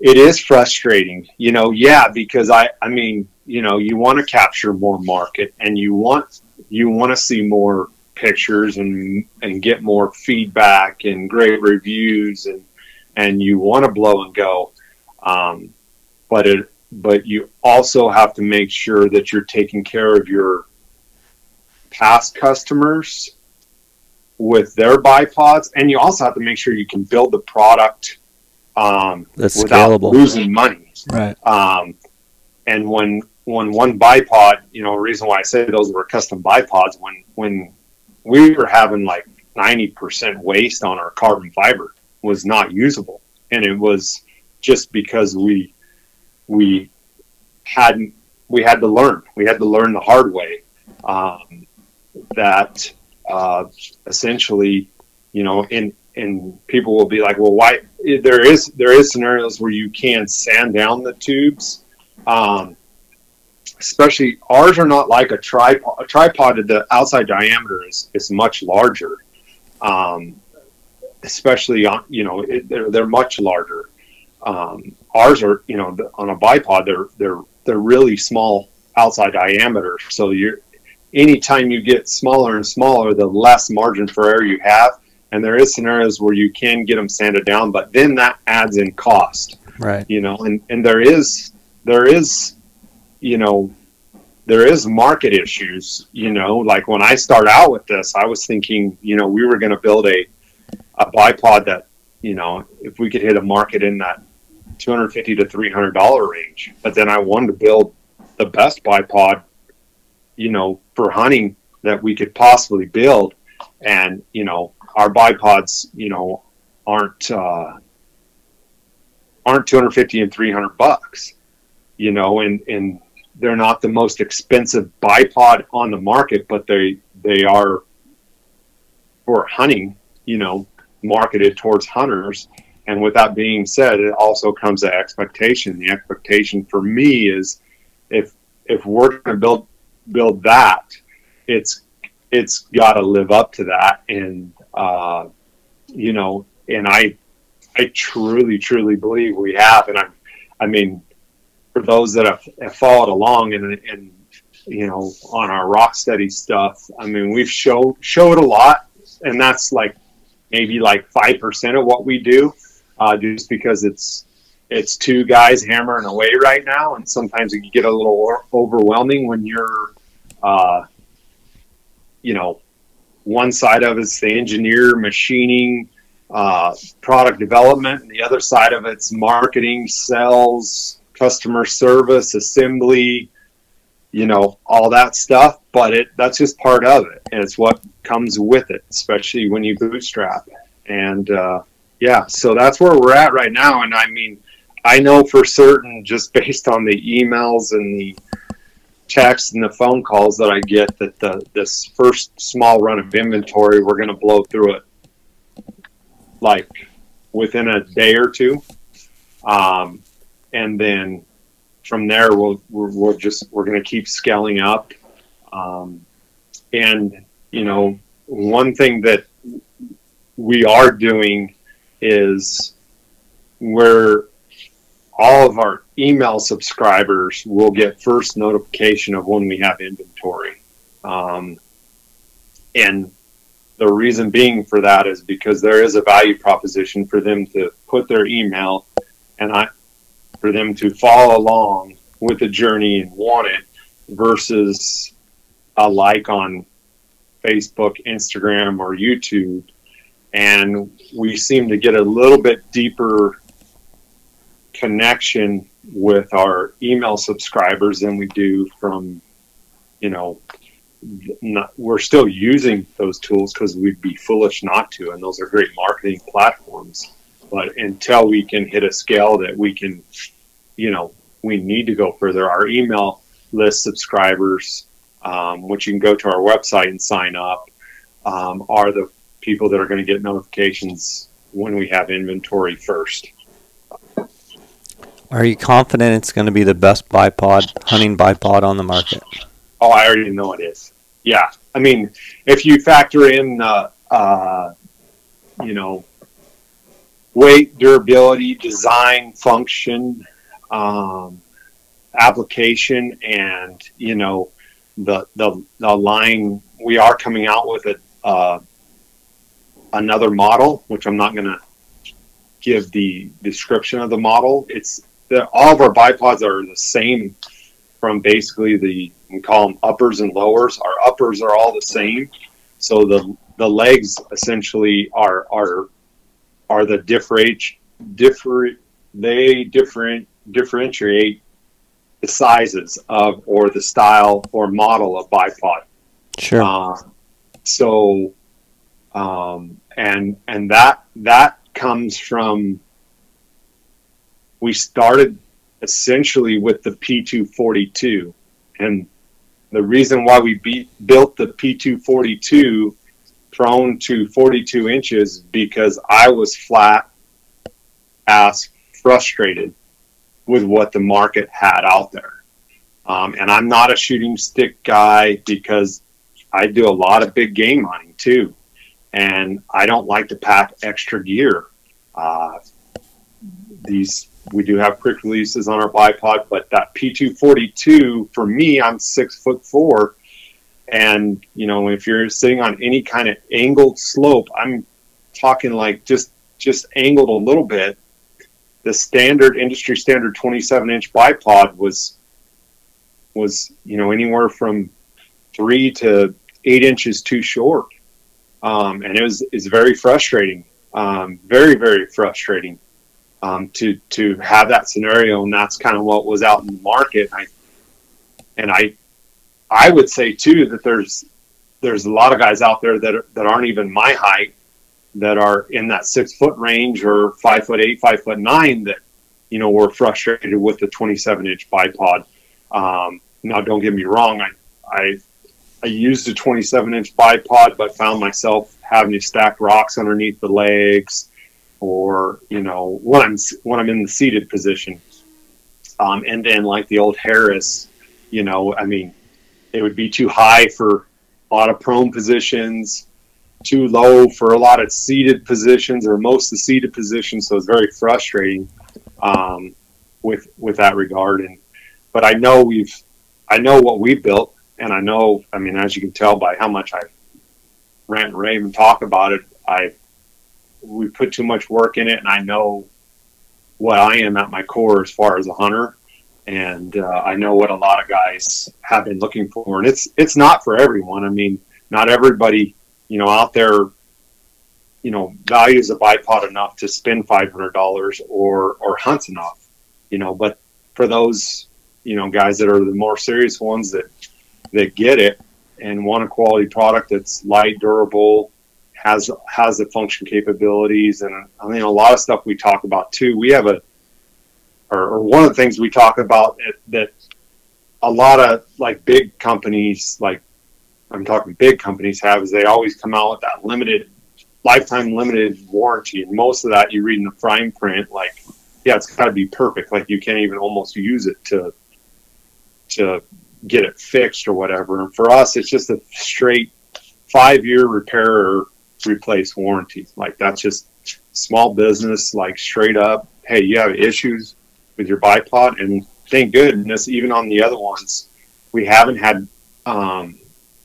it is frustrating you know yeah because i i mean you know you want to capture more market and you want you want to see more pictures and and get more feedback and great reviews and and you want to blow and go um, but it but you also have to make sure that you're taking care of your past customers with their bipods and you also have to make sure you can build the product um, That's without scalable. losing money. Right. Um, and when when one bipod, you know, the reason why I say those were custom bipods when when we were having like 90% waste on our carbon fiber was not usable. And it was just because we we hadn't we had to learn. We had to learn the hard way. Um, that uh, essentially you know in and people will be like well why there is there is scenarios where you can sand down the tubes um, especially ours are not like a tripod. A tripod, the outside diameter is, is much larger. Um, especially on, you know, it, they're, they're much larger. Um, ours are, you know, on a bipod, they're, they're, they're really small outside diameter. So you're, anytime you get smaller and smaller, the less margin for error you have. And there is scenarios where you can get them sanded down, but then that adds in cost. Right. You know, and, and there is, there is you know, there is market issues, you know, like when I start out with this, I was thinking, you know, we were going to build a, a bipod that, you know, if we could hit a market in that 250 to 300 dollar range. But then I wanted to build the best bipod, you know, for hunting that we could possibly build. And, you know, our bipods, you know, aren't, uh, aren't 250 and 300 bucks, you know, and, and they're not the most expensive bipod on the market, but they, they are for hunting, you know, marketed towards hunters. And with that being said, it also comes to expectation. The expectation for me is if if we're going to build build that, it's it's got to live up to that. And uh, you know, and I I truly truly believe we have. And I I mean, for those that have, have followed along and and you know on our rock steady stuff, I mean, we've showed showed a lot, and that's like maybe like five percent of what we do, uh, just because it's it's two guys hammering away right now, and sometimes it can get a little overwhelming when you're, uh, you know, one side of it's the engineer, machining, uh, product development, and the other side of it's marketing, sales, customer service, assembly, you know, all that stuff. But it that's just part of it, and it's what comes with it, especially when you bootstrap. And uh, yeah, so that's where we're at right now. And I mean I know for certain, just based on the emails and the texts and the phone calls that I get, that the this first small run of inventory, we're going to blow through it like within a day or two, um, and then from there we'll we're, we'll just we're going to keep scaling up, um, and you know one thing that we are doing is we're all of our email subscribers will get first notification of when we have inventory. Um, and the reason being for that is because there is a value proposition for them to put their email and I, for them to follow along with the journey and want it versus a like on Facebook, Instagram, or YouTube. And we seem to get a little bit deeper connection with our email subscribers than we do from, you know, not, we're still using those tools because we'd be foolish not to, and those are great marketing platforms. But until we can hit a scale that we can, you know, we need to go further. Our email list subscribers, um, which you can go to our website and sign up, um, are the people that are going to get notifications when we have inventory first. Are you confident it's going to be the best bipod, hunting bipod on the market? Oh, I already know it is. Yeah. I mean, if you factor in, uh, uh, you know, weight, durability, design, function, um, application, and, you know, the, the, the line, we are coming out with it, uh, another model, which I'm not going to give the description of the model. It's the, all of our bipods are the same from basically the we call them uppers and lowers. Our uppers are all the same, so the the legs essentially are are are the different different they different differentiate the sizes of or the style or model of bipod. Sure. Uh, so, um, and and that that comes from we started essentially with the P242. And the reason why we beat, built the P242 prone to 42 inches because I was flat ass frustrated with what the market had out there. Um, and I'm not a shooting stick guy because I do a lot of big game hunting too. And I don't like to pack extra gear. Uh, these we do have quick releases on our bipod, but that P242 for me, I'm six foot four. And, you know, if you're sitting on any kind of angled slope, I'm talking like just, just angled a little bit. The standard industry standard 27 inch bipod was, was, you know, anywhere from three to eight inches too short. Um, and it was, it's very frustrating. Um, very, very frustrating um, to to have that scenario, and that's kind of what was out in the market. I, and I, I would say too that there's there's a lot of guys out there that are, that aren't even my height that are in that six foot range or five foot eight, five foot nine that you know were frustrated with the 27 inch bipod. Um, now, don't get me wrong, I I I used a 27 inch bipod, but found myself having to stack rocks underneath the legs, or you know when I'm when I'm in the seated position, um, and then like the old Harris, you know, I mean, it would be too high for a lot of prone positions, too low for a lot of seated positions or most of the seated positions. So it's very frustrating um, with with that regard. And but I know we've I know what we built, and I know I mean as you can tell by how much I rant and rave and talk about it, I we put too much work in it, and I know what I am at my core as far as a hunter, and uh, I know what a lot of guys have been looking for, and it's it's not for everyone. I mean, not everybody, you know, out there, you know, values a bipod enough to spend five hundred dollars or or hunts enough, you know. But for those, you know, guys that are the more serious ones that that get it and want a quality product that's light, durable, has has the function capabilities, and I mean a lot of stuff we talk about too. We have a or, or one of the things we talk about that a lot of like big companies, like I'm talking big companies, have is they always come out with that limited lifetime limited warranty, and most of that you read in the fine print, like yeah, it's got to be perfect. Like you can't even almost use it to to get it fixed or whatever. And for us, it's just a straight five year repair replace warranty. Like that's just small business, like straight up. Hey, you have issues with your bipod, and thank goodness, even on the other ones, we haven't had um,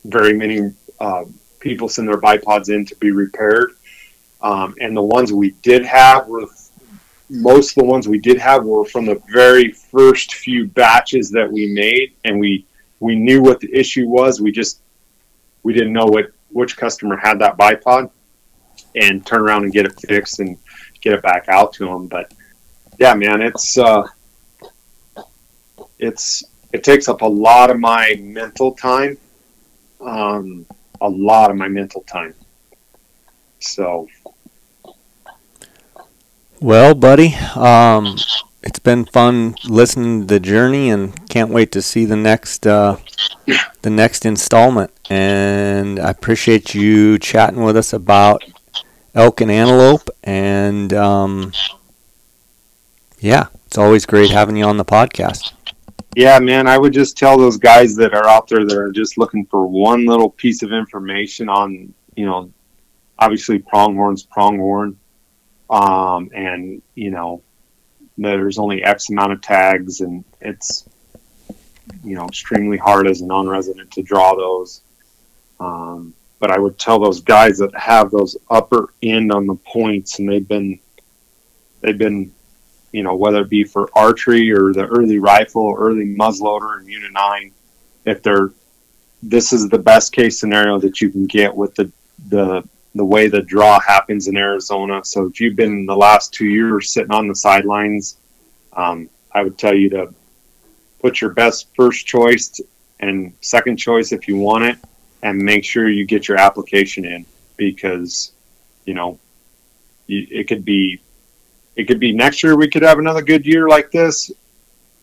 very many uh, people send their bipods in to be repaired. Um, and the ones we did have were most of the ones we did have were from the very first few batches that we made, and we we knew what the issue was. We just we didn't know what which customer had that bipod, and turn around and get it fixed and get it back out to them. But yeah, man, it's uh, it's it takes up a lot of my mental time, um, a lot of my mental time. So, well, buddy, um, it's been fun listening to the journey, and can't wait to see the next uh, the next installment. And I appreciate you chatting with us about elk and antelope, and um, yeah, it's always great having you on the podcast. Yeah, man, I would just tell those guys that are out there that are just looking for one little piece of information on, you know, obviously pronghorn's pronghorn. Um, and, you know, there's only X amount of tags and it's, you know, extremely hard as a non resident to draw those. Um, but I would tell those guys that have those upper end on the points and they've been, they've been you know, whether it be for archery or the early rifle, or early muzzleloader and Unit 9, if they're, this is the best case scenario that you can get with the, the, the way the draw happens in Arizona. So if you've been the last two years sitting on the sidelines, um, I would tell you to put your best first choice and second choice if you want it, and make sure you get your application in because, you know, it could be it could be next year we could have another good year like this,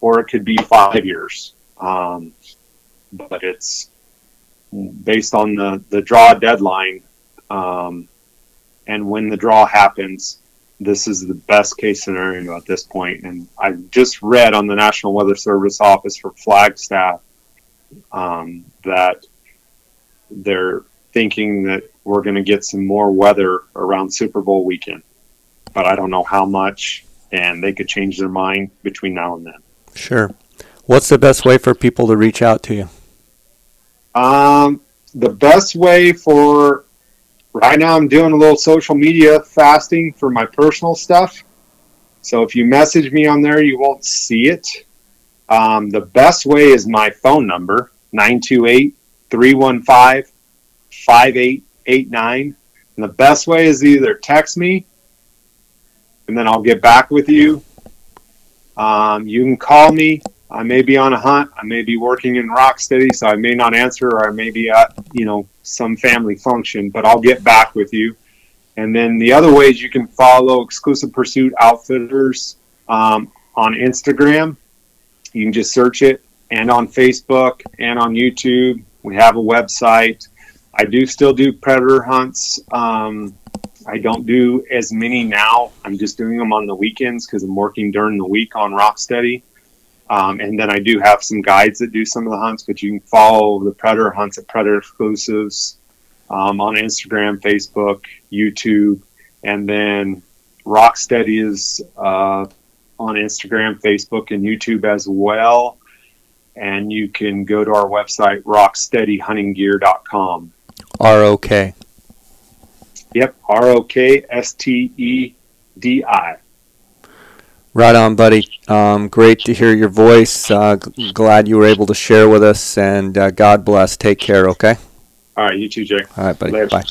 or it could be five years. Um, but it's based on the, the draw deadline. Um, and when the draw happens, this is the best case scenario at this point. And I just read on the National Weather Service Office for Flagstaff um, that they're thinking that we're going to get some more weather around Super Bowl weekend but I don't know how much, and they could change their mind between now and then. Sure. What's the best way for people to reach out to you? Um, the best way for right now, I'm doing a little social media fasting for my personal stuff. So if you message me on there, you won't see it. Um, the best way is my phone number, 928 315 5889. And the best way is either text me and then I'll get back with you. Um, you can call me. I may be on a hunt. I may be working in Rocksteady, so I may not answer, or I may be at you know some family function. But I'll get back with you. And then the other ways you can follow Exclusive Pursuit Outfitters um, on Instagram. You can just search it, and on Facebook and on YouTube. We have a website. I do still do predator hunts. Um, I don't do as many now. I'm just doing them on the weekends because I'm working during the week on rock Rocksteady. Um, and then I do have some guides that do some of the hunts, but you can follow the Predator hunts at Predator Exclusives um, on Instagram, Facebook, YouTube, and then Rokstedi is uh, on Instagram, Facebook, and YouTube as well. And you can go to our website, rokstedihuntinggear.com. R O K. Yep, R O K S T E D I. Right on, buddy. Um, great to hear your voice. Uh, g- glad you were able to share with us, and uh, God bless. Take care, okay? All right, you too, Jay. All right, buddy. Later. Bye.